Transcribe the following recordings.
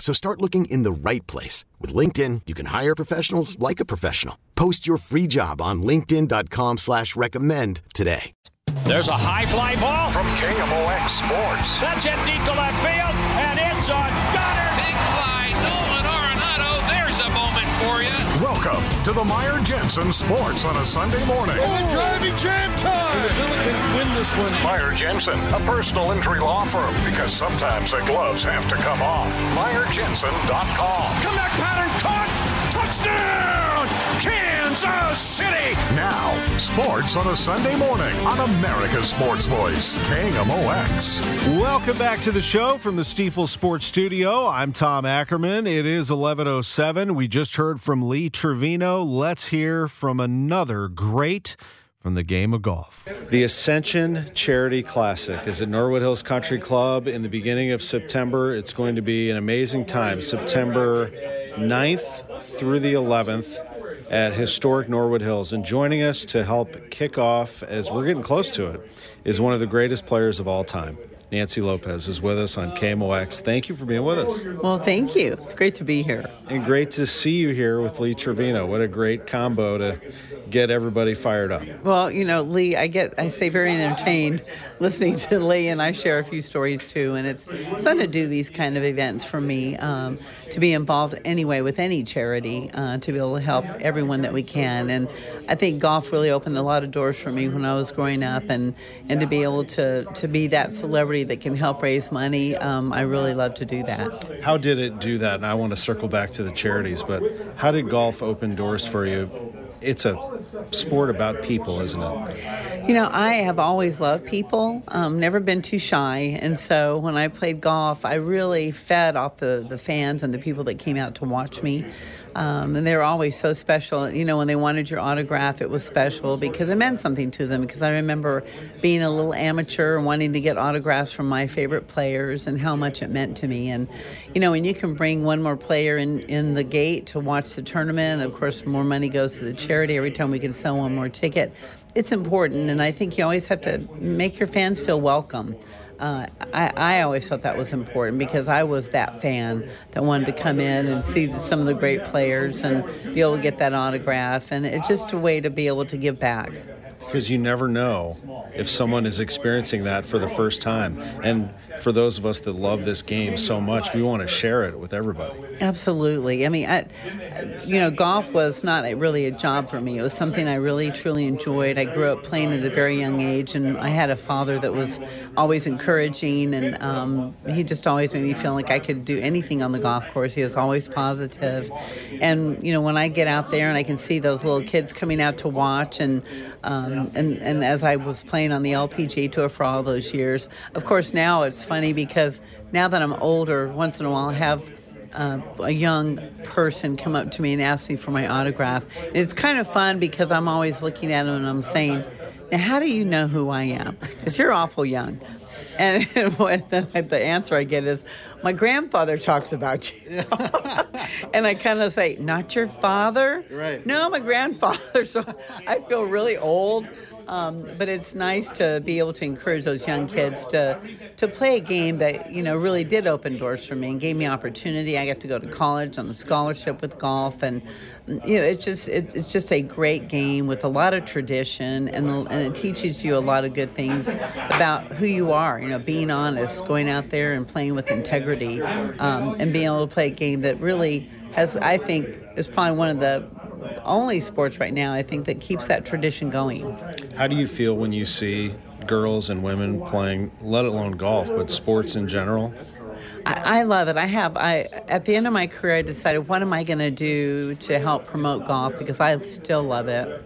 So start looking in the right place. With LinkedIn, you can hire professionals like a professional. Post your free job on linkedin.com slash recommend today. There's a high fly ball from KMOX Sports. That's hit deep to left field, and it's a gunner. Big fly, Welcome to the Meyer Jensen Sports on a Sunday morning. And the driving jam time. And the Billikens win this one. Meyer Jensen, a personal injury law firm, because sometimes the gloves have to come off. MeyerJensen.com. Comeback pattern caught. Touchdown, Kansas City. Now, sports on a Sunday morning on America's Sports Voice, KMOX. Welcome back to the show from the Stifel Sports Studio. I'm Tom Ackerman. It is 11:07. We just heard from Lee Trevino. Let's hear from another great from the game of golf. The Ascension Charity Classic is at Norwood Hills Country Club in the beginning of September. It's going to be an amazing time. September 9th through the 11th at historic Norwood Hills. And joining us to help kick off, as we're getting close to it, is one of the greatest players of all time. Nancy Lopez is with us on KMOX. Thank you for being with us. Well, thank you. It's great to be here. And great to see you here with Lee Trevino. What a great combo to get everybody fired up. Well, you know, Lee, I get I stay very entertained listening to Lee, and I share a few stories too. And it's, it's fun to do these kind of events for me um, to be involved anyway with any charity uh, to be able to help everyone that we can. And I think golf really opened a lot of doors for me when I was growing up, and and to be able to to be that celebrity that can help raise money, um, I really love to do that. How did it do that? And I want to circle back to the charities, but how did golf open doors for you? It's a sport about people, isn't it? You know, I have always loved people, um, never been too shy. And so when I played golf, I really fed off the, the fans and the people that came out to watch me. Um, and they were always so special. You know, when they wanted your autograph, it was special because it meant something to them. Because I remember being a little amateur and wanting to get autographs from my favorite players and how much it meant to me. And, you know, when you can bring one more player in, in the gate to watch the tournament, of course, more money goes to the charity every time we can sell one more ticket. It's important. And I think you always have to make your fans feel welcome uh, I, I, always thought that was important because I was that fan that wanted to come in and see some of the great players and be able to get that autograph. And it's just a way to be able to give back. Because you never know if someone is experiencing that for the first time. And for those of us that love this game so much, we want to share it with everybody. Absolutely. I mean, I, you know, golf was not really a job for me. It was something I really, truly enjoyed. I grew up playing at a very young age, and I had a father that was always encouraging, and um, he just always made me feel like I could do anything on the golf course. He was always positive. And, you know, when I get out there and I can see those little kids coming out to watch, and, um, and, and as I was playing on the LPGA Tour for all those years, of course, now it's funny because now that I'm older, once in a while I have uh, a young person come up to me and ask me for my autograph. And it's kind of fun because I'm always looking at them and I'm saying, now, how do you know who I am? Because you're awful young. And, and then the answer I get is, my grandfather talks about you. and I kind of say, not your father? Right. No, my grandfather. So I feel really old. Um, but it's nice to be able to encourage those young kids to to play a game that you know really did open doors for me and gave me opportunity. I got to go to college on a scholarship with golf, and you know it's just it, it's just a great game with a lot of tradition, and and it teaches you a lot of good things about who you are. You know, being honest, going out there and playing with integrity, um, and being able to play a game that really has, I think, is probably one of the only sports right now, I think, that keeps that tradition going. How do you feel when you see girls and women playing, let alone golf, but sports in general? I, I love it. I have. I at the end of my career, I decided what am I going to do to help promote golf because I still love it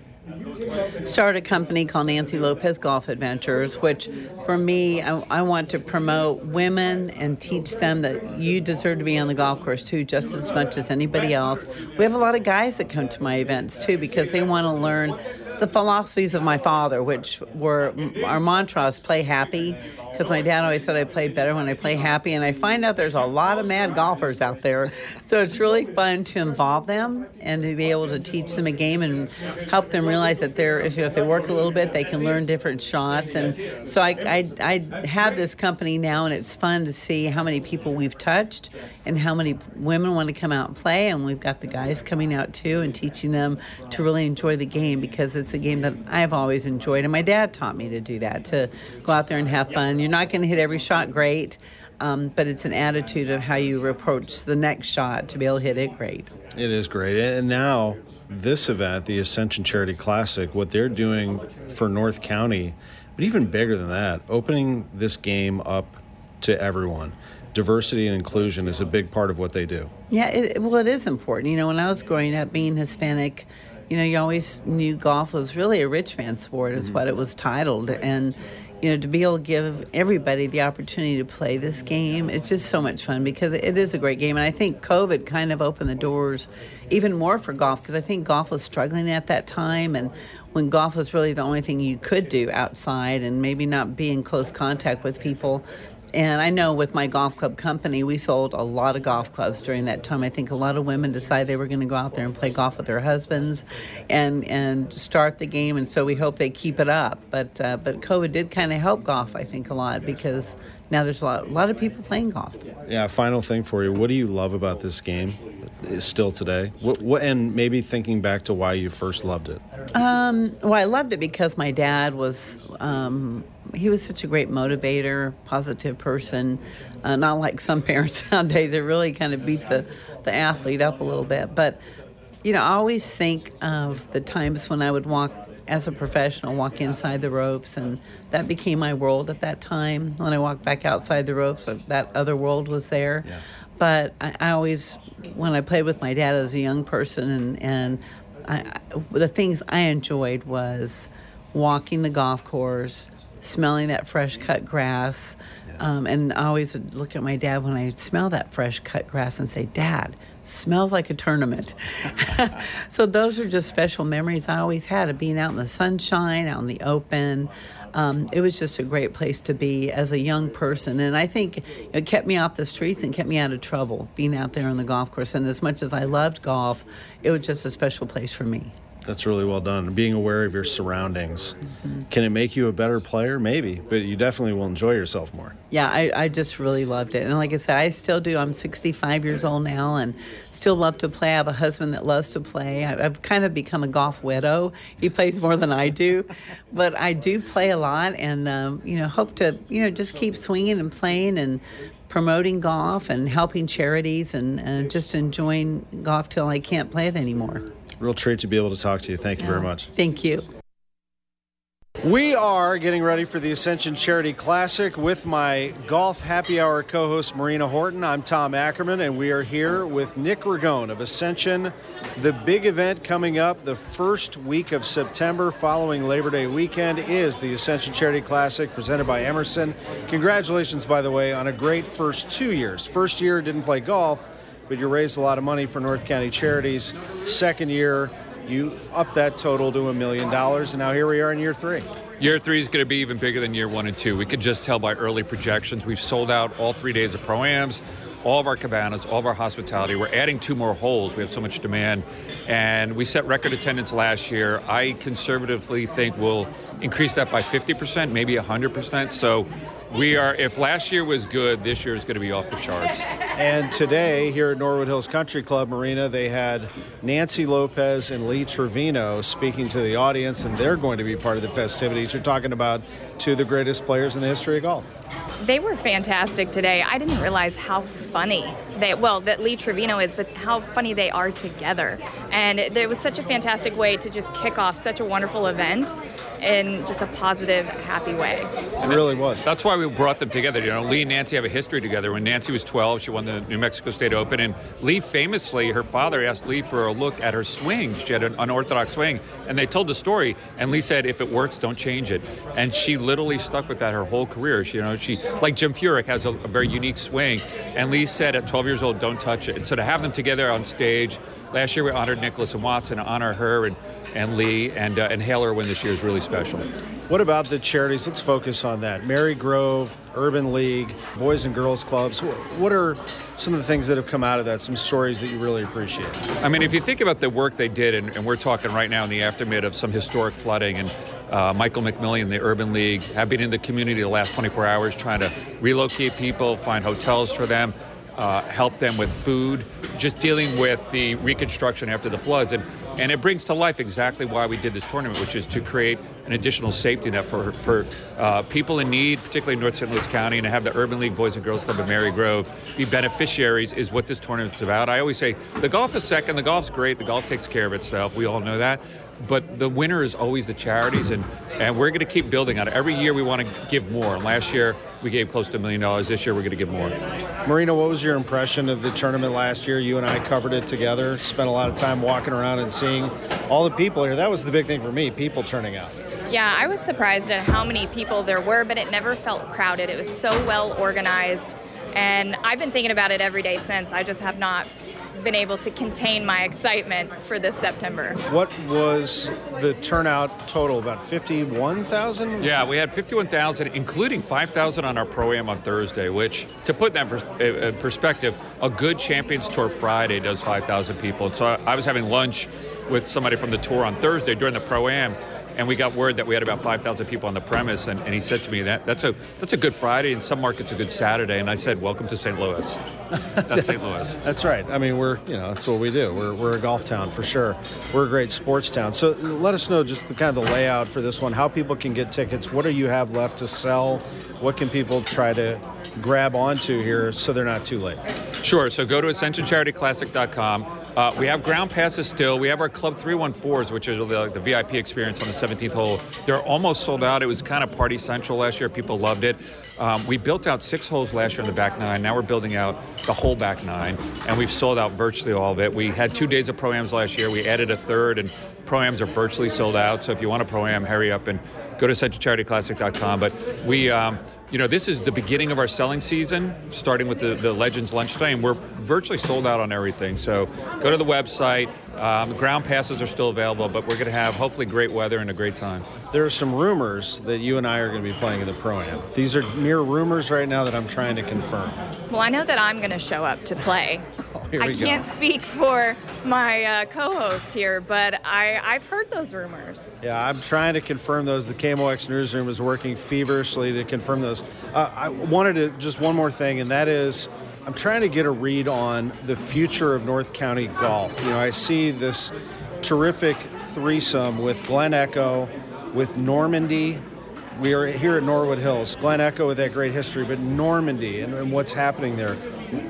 started a company called Nancy Lopez Golf Adventures, which for me, I, I, want to promote women and teach them that you deserve to be on the golf course too, just as much as anybody else. We have a lot of guys that come to my events too because they want to learn the philosophies of my father, which were our mantras play happy, because my dad always said I play better when I play happy, and I find out there's a lot of mad golfers out there. So it's really fun to involve them and to be able to teach them a game and help them realize that they're, if, if they work a little bit, they can learn different shots. And so I, I, I have this company now, and it's fun to see how many people we've touched and how many women want to come out and play. And we've got the guys coming out too and teaching them to really enjoy the game because it's a game that I've always enjoyed. And my dad taught me to do that, to go out there and have fun. You're not going to hit every shot great, um, but it's an attitude of how you approach the next shot to be able to hit it great. It is great. And now, this event, the Ascension Charity Classic, what they're doing for North County, but even bigger than that, opening this game up to everyone diversity and inclusion is a big part of what they do. Yeah, it, well, it is important. You know, when I was growing up, being Hispanic, you know, you always knew golf was really a rich man's sport, is mm-hmm. what it was titled. And, you know, to be able to give everybody the opportunity to play this game, it's just so much fun because it is a great game. And I think COVID kind of opened the doors even more for golf because I think golf was struggling at that time. And when golf was really the only thing you could do outside and maybe not be in close contact with people, and I know with my golf club company, we sold a lot of golf clubs during that time. I think a lot of women decided they were going to go out there and play golf with their husbands and and start the game. And so we hope they keep it up. But uh, but COVID did kind of help golf, I think, a lot because now there's a lot, a lot of people playing golf. Yeah. Final thing for you. What do you love about this game? Still today, what, what, and maybe thinking back to why you first loved it. Um, well, I loved it because my dad was um, he was such a great motivator, positive person. Uh, not like some parents nowadays that really kind of beat the, the athlete up a little bit. But, you know, I always think of the times when I would walk as a professional, walk inside the ropes, and that became my world at that time. When I walked back outside the ropes, uh, that other world was there. Yeah. But I, I, always, when I played with my dad as a young person, and, and I, I, the things I enjoyed was walking the golf course, smelling that fresh cut grass. Um, and I always would look at my dad when I smell that fresh cut grass and say, Dad, smells like a tournament. so those are just special memories I always had of being out in the sunshine, out in the open. Um, it was just a great place to be as a young person. And I think it kept me off the streets and kept me out of trouble being out there on the golf course. And as much as I loved golf, it was just a special place for me. That's really well done. Being aware of your surroundings. Mm-hmm. Can it make you a better player? Maybe, but you definitely will enjoy yourself more. Yeah, I, I just really loved it. And like I said, I still do. I'm 65 years old now and still love to play. I have a husband that loves to play. I, I've kind of become a golf widow. He plays more than I do, but I do play a lot and, um, you know, hope to, you know, just keep swinging and playing and promoting golf and helping charities and uh, just enjoying golf till I can't play it anymore. Real treat to be able to talk to you. Thank you very much. Thank you. We are getting ready for the Ascension Charity Classic with my golf happy hour co host Marina Horton. I'm Tom Ackerman, and we are here with Nick Ragone of Ascension. The big event coming up the first week of September following Labor Day weekend is the Ascension Charity Classic presented by Emerson. Congratulations, by the way, on a great first two years. First year, didn't play golf but you raised a lot of money for North County Charities. Second year, you up that total to a million dollars, and now here we are in year three. Year three is going to be even bigger than year one and two. We could just tell by early projections. We've sold out all three days of pro-ams, all of our cabanas, all of our hospitality. We're adding two more holes. We have so much demand. And we set record attendance last year. I conservatively think we'll increase that by 50%, maybe 100%. So we are if last year was good this year is going to be off the charts and today here at norwood hills country club marina they had nancy lopez and lee trevino speaking to the audience and they're going to be part of the festivities you're talking about two of the greatest players in the history of golf they were fantastic today. I didn't realize how funny they well that Lee Trevino is, but how funny they are together. And it, it was such a fantastic way to just kick off such a wonderful event in just a positive, happy way. It really was. That's why we brought them together. You know, Lee and Nancy have a history together. When Nancy was 12, she won the New Mexico State Open, and Lee famously, her father asked Lee for a look at her swing. She had an unorthodox swing, and they told the story. And Lee said, "If it works, don't change it." And she literally stuck with that her whole career. She, you know, she like Jim Furyk has a, a very unique swing, and Lee said at 12 years old, "Don't touch it." And so to have them together on stage. Last year we honored Nicklaus and Watson, honor her and, and Lee, and, uh, and Hale Irwin this year is really special. What about the charities? Let's focus on that. Marygrove, Urban League, Boys and Girls Clubs. What are some of the things that have come out of that? Some stories that you really appreciate? I mean, if you think about the work they did, and, and we're talking right now in the aftermath of some historic flooding, and uh, Michael McMillan, the Urban League, have been in the community the last 24 hours trying to relocate people, find hotels for them uh, help them with food, just dealing with the reconstruction after the floods. And, and it brings to life exactly why we did this tournament, which is to create an additional safety net for, for uh, people in need, particularly in North St. Louis County, and to have the Urban League Boys and Girls Club of Marygrove be beneficiaries is what this tournament is about. I always say the golf is second, the golf's great, the golf takes care of itself. We all know that but the winner is always the charities, and, and we're going to keep building on it. Every year we want to give more. And last year we gave close to a million dollars. This year we're going to give more. Marina, what was your impression of the tournament last year? You and I covered it together, spent a lot of time walking around and seeing all the people here. That was the big thing for me, people turning out. Yeah, I was surprised at how many people there were, but it never felt crowded. It was so well organized. And I've been thinking about it every day since. I just have not been able to contain my excitement for this September. What was the turnout total? About 51,000? Yeah, we had 51,000, including 5,000 on our Pro Am on Thursday, which, to put that in uh, uh, perspective, a good Champions Tour Friday does 5,000 people. So I was having lunch with somebody from the tour on Thursday during the Pro Am and we got word that we had about 5,000 people on the premise. And, and, he said to me that that's a that's a good Friday, and some markets a good Saturday. And I said, "Welcome to St. Louis." That's St. Louis. That's right. I mean, we're you know that's what we do. We're, we're a golf town for sure. We're a great sports town. So let us know just the kind of the layout for this one. How people can get tickets. What do you have left to sell? What can people try to grab onto here so they're not too late? Sure. So go to ascensioncharityclassic.com. Uh, we have ground passes still. We have our Club 314s, which are the, the, VIP experience on the 17th hole. They're almost sold out. It was kind of party central last year. People loved it. Um, we built out six holes last year in the back nine. Now we're building out the whole back nine, and we've sold out virtually all of it. We had two days of pro-ams last year. We added a third, and pro-ams are virtually sold out. So if you want a pro-am, hurry up and go to ascensioncharityclassic.com. But we... Um, you know, this is the beginning of our selling season, starting with the, the Legends lunch today, and we're virtually sold out on everything. So go to the website. Um, ground passes are still available, but we're going to have hopefully great weather and a great time. There are some rumors that you and I are going to be playing in the Pro Am. These are mere rumors right now that I'm trying to confirm. Well, I know that I'm going to show up to play. I can't go. speak for my uh, co-host here, but I, I've heard those rumors. Yeah, I'm trying to confirm those. The KMOX newsroom is working feverishly to confirm those. Uh, I wanted to just one more thing, and that is I'm trying to get a read on the future of North County golf. You know, I see this terrific threesome with Glen Echo, with Normandy. We are here at Norwood Hills. Glen Echo with that great history, but Normandy and, and what's happening there.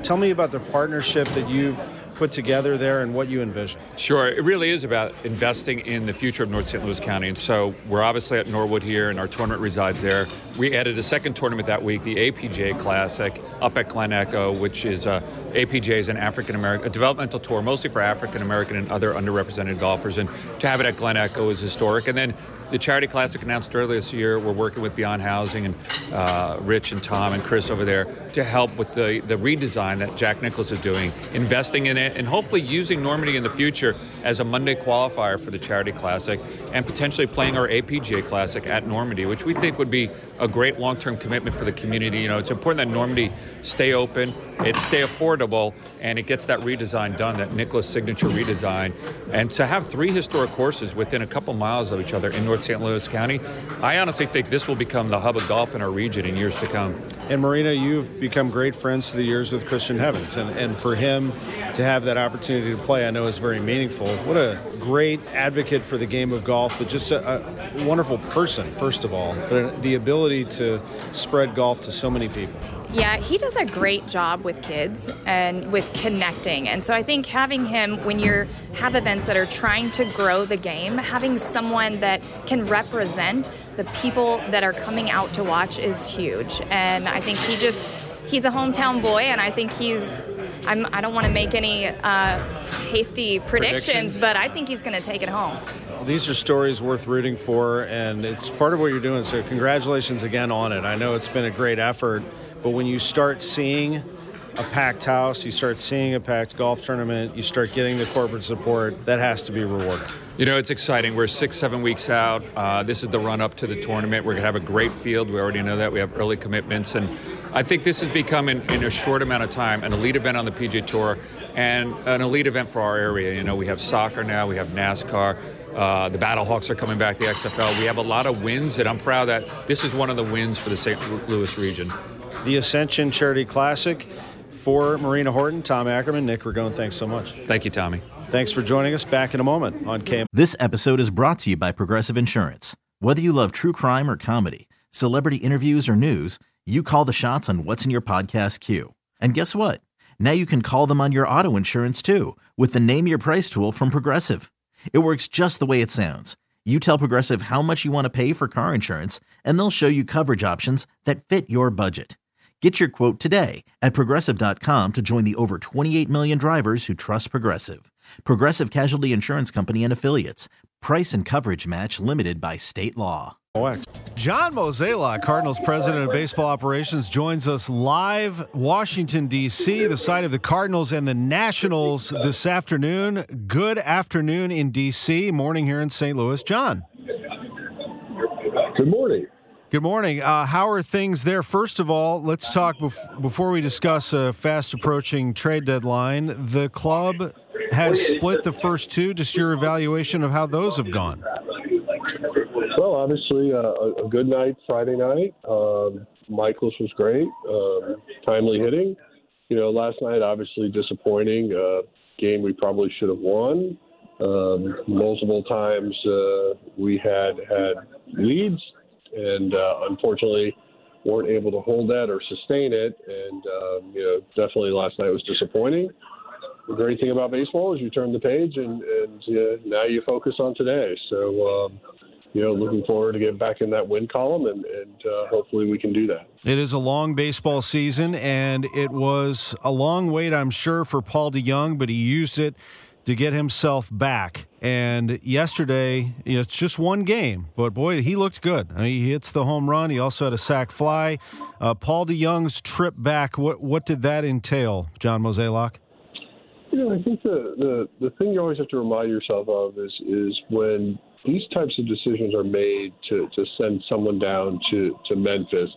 Tell me about the partnership that you've put together there and what you envision. Sure, it really is about investing in the future of North St. Louis County. And so we're obviously at Norwood here, and our tournament resides there. We added a second tournament that week, the APGA Classic, up at Glen Echo, which is uh, APGA is an African American, a developmental tour mostly for African American and other underrepresented golfers. And to have it at Glen Echo is historic. And then the Charity Classic announced earlier this year, we're working with Beyond Housing and uh, Rich and Tom and Chris over there to help with the, the redesign that Jack Nicklaus is doing, investing in and hopefully using Normandy in the future as a Monday qualifier for the Charity Classic and potentially playing our APGA Classic at Normandy, which we think would be a great long-term commitment for the community. You know, it's important that Normandy stay open, it stay affordable, and it gets that redesign done, that Nicklaus signature redesign. And to have three historic courses within a couple miles of each other in North St. Louis County, I honestly think this will become the hub of golf in our region in years to come. And Marina, you've become great friends through the years with Christian Heavens, and, and for him to have that opportunity to play, I know is very meaningful. What a great advocate for the game of golf, but just a, a wonderful person, first of all, but the ability to spread golf to so many people. Yeah, he does a great job with kids and with connecting. And so I think having him when you have events that are trying to grow the game, having someone that can represent the people that are coming out to watch is huge. And I think he just he's a hometown boy and I think he's I'm, I do not want to make any uh, hasty predictions, predictions, but I think he's going to take it home. These are stories worth rooting for, and it's part of what you're doing. So, congratulations again on it. I know it's been a great effort. But when you start seeing a packed house, you start seeing a packed golf tournament, you start getting the corporate support, that has to be rewarding. You know, it's exciting. We're six, seven weeks out. Uh, this is the run up to the tournament. We're going to have a great field. We already know that. We have early commitments. And I think this has become, in, in a short amount of time, an elite event on the PGA Tour and an elite event for our area. You know, we have soccer now, we have NASCAR. Uh, the Battlehawks are coming back, the XFL. We have a lot of wins, and I'm proud that this is one of the wins for the St. Louis region the Ascension Charity Classic. For Marina Horton, Tom Ackerman, Nick Ragone, thanks so much. Thank you, Tommy. Thanks for joining us. Back in a moment on KM. This episode is brought to you by Progressive Insurance. Whether you love true crime or comedy, celebrity interviews or news, you call the shots on what's in your podcast queue. And guess what? Now you can call them on your auto insurance too with the Name Your Price tool from Progressive. It works just the way it sounds. You tell Progressive how much you want to pay for car insurance, and they'll show you coverage options that fit your budget. Get your quote today at progressive.com to join the over 28 million drivers who trust Progressive. Progressive Casualty Insurance Company and Affiliates. Price and coverage match limited by state law. John Mozeliak, Cardinals president of baseball operations, joins us live, Washington, D.C., the site of the Cardinals and the Nationals this afternoon. Good afternoon in D.C., morning here in St. Louis. John. Good morning. Good morning. Uh, how are things there? First of all, let's talk bef- before we discuss a fast approaching trade deadline. The club has split the first two. Just your evaluation of how those have gone. Well, obviously, uh, a good night Friday night. Um, Mikolas was great, um, timely hitting. You know, last night obviously disappointing. Uh, game we probably should have won. Um, multiple times uh, we had had leads and uh, unfortunately weren't able to hold that or sustain it. And um, you know, definitely last night was disappointing. The great thing about baseball is you turn the page and, and uh, now you focus on today. So. Um, you know, looking forward to getting back in that win column, and, and uh, hopefully we can do that. It is a long baseball season, and it was a long wait, I'm sure, for Paul DeJong, but he used it to get himself back. And yesterday, you know, it's just one game, but boy, he looked good. I mean, he hits the home run. He also had a sac fly. Uh, Paul DeJong's trip back. What what did that entail, John Mozeliak? You know, I think the, the the thing you always have to remind yourself of is is when these types of decisions are made to to send someone down to to Memphis.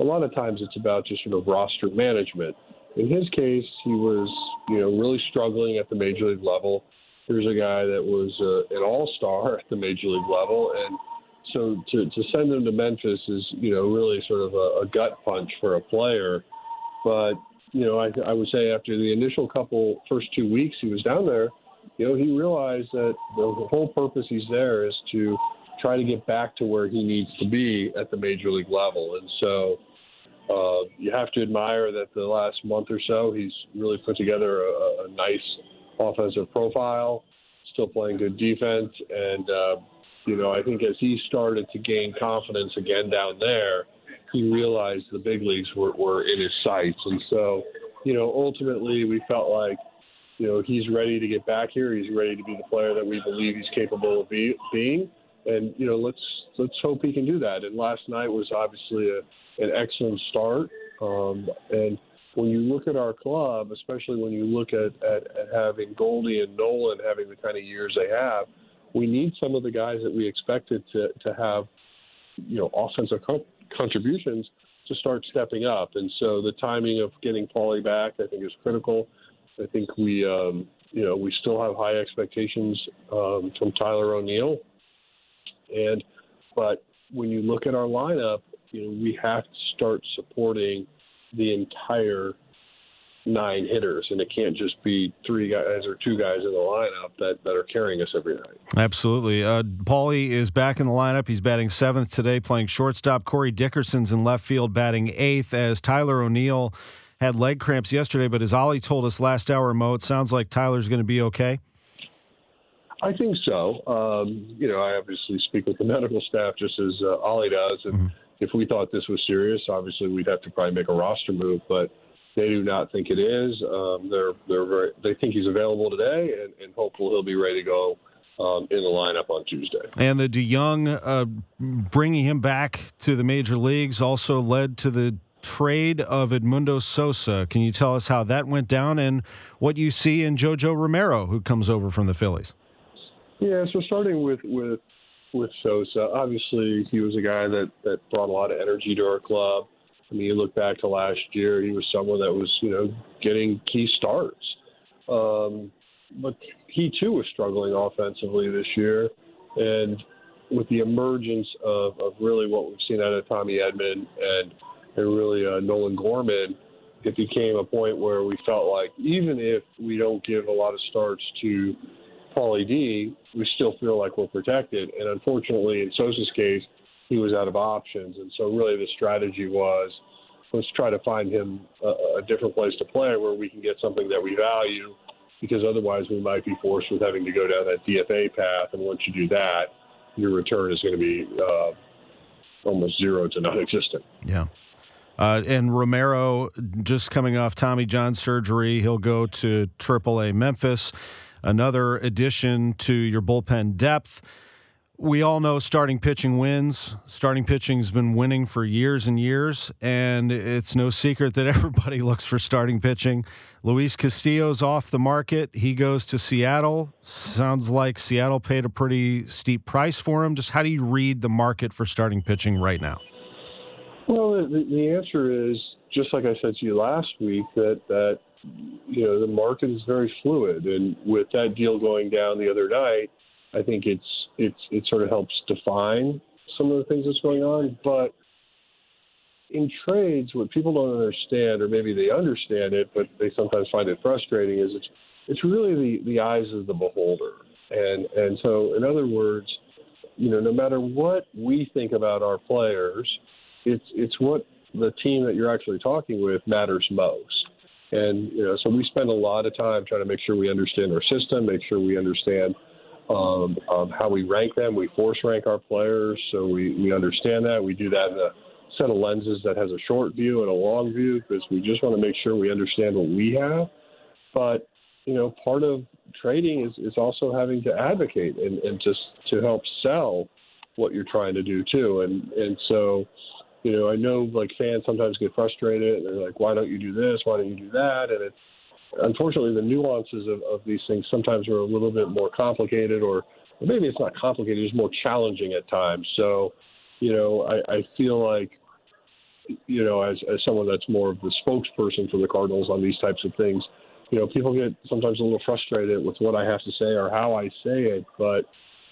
A lot of times, it's about just sort of roster management in his case, he was, you know, really struggling at the major league level. Here's a guy that was uh, an all-star at the major league level, and so to, to send him to Memphis is, you know, really sort of a, a gut punch for a player. But you know, I, I would say after the initial couple first two weeks he was down there, you know, he realized that the whole purpose he's there is to try to get back to where he needs to be at the major league level, and so uh, you have to admire that the last month or so he's really put together a, a nice offensive profile, still playing good defense, and uh, you know I think as he started to gain confidence again down there, he realized the big leagues were, were in his sights, and so you know ultimately we felt like you know he's ready to get back here. He's ready to be the player that we believe he's capable of be, being, and you know let's let's hope he can do that. And last night was obviously a an excellent start. Um, and when you look at our club, especially when you look at, at, at having Goldie and Nolan having the kind of years they have, we need some of the guys that we expected to, to have, you know, offensive co- contributions to start stepping up. And so the timing of getting Paulie back, I think, is critical. I think we, um, you know, we still have high expectations um, from Tyler O'Neill. And, but when you look at our lineup, you know, we have to start supporting the entire nine hitters, and it can't just be three guys or two guys in the lineup that, that are carrying us every night. Absolutely. Uh, Paulie is back in the lineup. He's batting seventh today, playing shortstop. Corey Dickerson's in left field, batting eighth, as Tyler O'Neill had leg cramps yesterday. But as Ollie told us last hour, Mo, it sounds like Tyler's going to be okay. I think so. Um, you know, I obviously speak with the medical staff just as uh, Ollie does, and mm-hmm. If we thought this was serious, obviously we'd have to probably make a roster move. But they do not think it is. Um, they're they're very they think he's available today, and, and hopeful he'll be ready to go um, in the lineup on Tuesday. And the DeJong uh, bringing him back to the major leagues also led to the trade of Edmundo Sosa. Can you tell us how that went down and what you see in JoJo Romero, who comes over from the Phillies? Yeah, so starting with with with Sosa, obviously he was a guy that that brought a lot of energy to our club. I mean, you look back to last year, he was someone that was, you know, getting key starts. Um, but he too was struggling offensively this year. And with the emergence of, of really what we've seen out of Tommy Edman and, and really uh, Nolan Gorman, it became a point where we felt like even if we don't give a lot of starts to Paulie we still feel like we're protected. And unfortunately, in Sosa's case, he was out of options. And so, really, the strategy was let's try to find him a, a different place to play where we can get something that we value, because otherwise, we might be forced with having to go down that DFA path. And once you do that, your return is going to be uh, almost zero to non-existent. Yeah. Uh, and Romero just coming off Tommy John surgery, he'll go to AAA Memphis. Another addition to your bullpen depth we all know starting pitching wins. Starting pitching's been winning for years and years, and it's no secret that everybody looks for starting pitching. Luis Castillo's off the market. He goes to Seattle. Sounds like Seattle paid a pretty steep price for him. Just how do you read the market for starting pitching right now? Well, the, the answer is just like I said to you last week that that you know the market is very fluid, and with that deal going down the other night I think it's it's it sort of helps define some of the things that's going on. But in trades, what people don't understand, or maybe they understand it, but they sometimes find it frustrating, is it's it's really the the eyes of the beholder. And and so, in other words, you know, no matter what we think about our players, it's it's what the team that you're actually talking with matters most. And you know, so we spend a lot of time trying to make sure we understand our system, make sure we understand um, um, how we rank them. We force rank our players, so we, we understand that. We do that in a set of lenses that has a short view and a long view because we just want to make sure we understand what we have. But you know, part of trading is, is also having to advocate and, and just to help sell what you're trying to do too. And and so, you know, I know like fans sometimes get frustrated and they're like, why don't you do this? Why don't you do that? And it's unfortunately, the nuances of, of these things sometimes are a little bit more complicated, or, or maybe it's not complicated, it's more challenging at times. So, you know, I, I feel like, you know, as, as someone that's more of the spokesperson for the Cardinals on these types of things, you know, people get sometimes a little frustrated with what I have to say or how I say it, but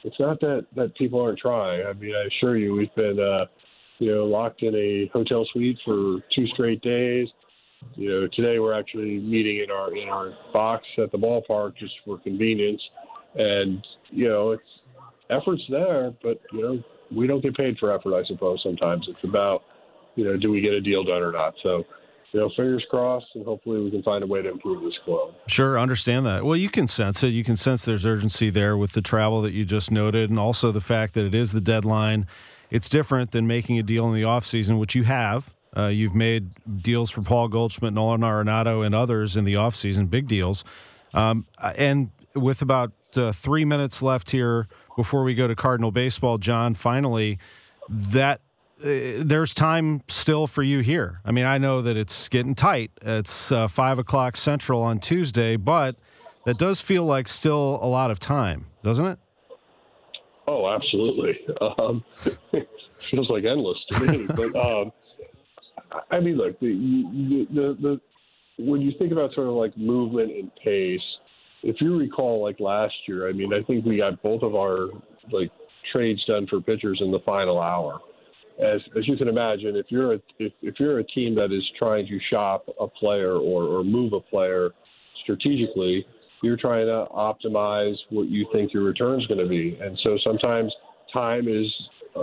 it's not that that people aren't trying. I mean, I assure you, we've been, uh, you know, locked in a hotel suite for two straight days you know, today we're actually meeting in our in our box at the ballpark just for convenience, and you know, it's efforts there, but you know, we don't get paid for effort. I suppose sometimes it's about, you know, do we get a deal done or not? So. You know, fingers crossed, and hopefully we can find a way to improve this club. Sure, understand that. Well, you can sense it. You can sense there's urgency there with the travel that you just noted, and also the fact that it is the deadline. It's different than making a deal in the offseason, which you have uh, you've made deals for Paul Goldschmidt, Nolan Arenado, and others in the offseason, big deals. Um, and with about uh, three minutes left here before we go to Cardinal baseball, John, finally, that uh, there's time still for you here. I mean, I know that it's getting tight. It's uh, five o'clock central on Tuesday, but that does feel like still a lot of time, doesn't it? Oh, absolutely. Um, feels like endless to me. but um, I mean, look, the, the, the, when you think about sort of like movement and pace, if you recall, like last year, I mean, I think we got both of our like trades done for pitchers in the final hour, as as you can imagine, if you're a if, if you're a team that is trying to shop a player or, or move a player strategically, you're trying to optimize what you think your return is going to be. And so sometimes time is uh,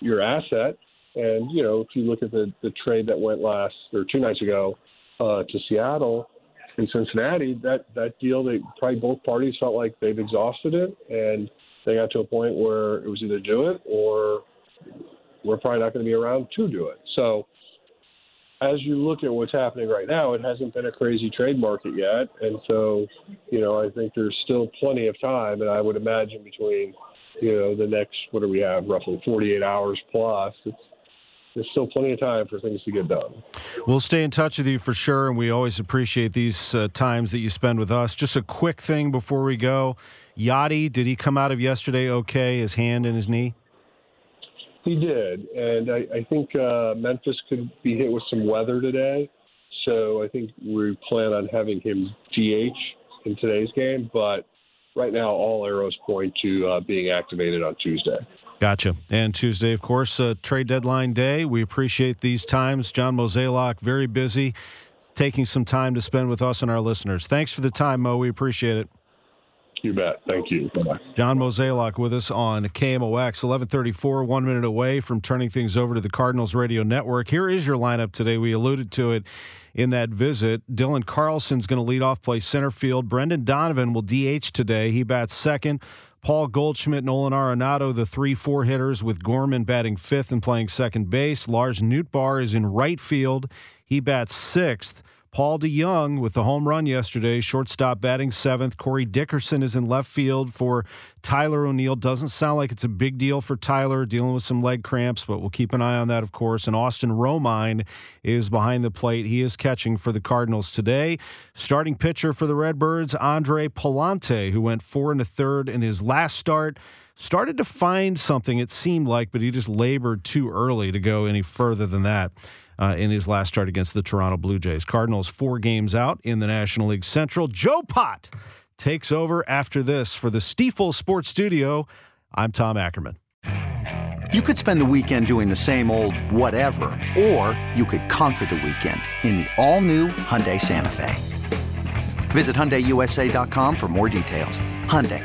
your asset. And you know, if you look at the the trade that went last or two nights ago uh, to Seattle in Cincinnati, that that deal, they probably both parties felt like they've exhausted it, and they got to a point where it was either do it or we're probably not going to be around to do it. So as you look at what's happening right now, it hasn't been a crazy trade market yet, and so you know I think there's still plenty of time, and I would imagine between you know the next what do we have roughly 48 hours plus. There's still plenty of time for things to get done. We'll stay in touch with you for sure, and we always appreciate these uh, times that you spend with us. Just a quick thing before we go. Yadi, did he come out of yesterday okay? His hand and his knee? He did, and I, I think uh, Memphis could be hit with some weather today, so I think we plan on having him DH in today's game. But right now, all arrows point to uh, being activated on Tuesday. Gotcha. And Tuesday, of course, uh, trade deadline day. We appreciate these times. John Mozeliak, very busy, taking some time to spend with us and our listeners. Thanks for the time, Mo. We appreciate it. You bet. Thank you. Bye-bye. John Mozeliak with us on KMOX, 1134, one minute away from turning things over to the Cardinals Radio Network. Here is your lineup today. We alluded to it in that visit. Dylan Carlson's going to lead off, play center field. Brendan Donovan will DH today. He bats second. Paul Goldschmidt, Nolan Arenado, the 3 4 hitters, with Gorman batting fifth and playing second base. Lars Nootbaar is in right field. He bats sixth. Paul DeJong with the home run yesterday, shortstop batting seventh. Corey Dickerson is in left field for Tyler O'Neill. Doesn't sound like it's a big deal for Tyler, dealing with some leg cramps, but we'll keep an eye on that, of course. And Austin Romine is behind the plate. He is catching for the Cardinals today. Starting pitcher for the Redbirds, Andre Pallante, who went four and a third in his last start started to find something, it seemed like, but he just labored too early to go any further than that uh, in his last start against the Toronto Blue Jays. Cardinals four games out in the National League Central. Joe Pot takes over after this for the Stifel Sports Studio. I'm Tom Ackerman. You could spend the weekend doing the same old whatever, or you could conquer the weekend in the all-new Hyundai Santa Fe. Visit HyundaiUSA.com for more details. Hyundai,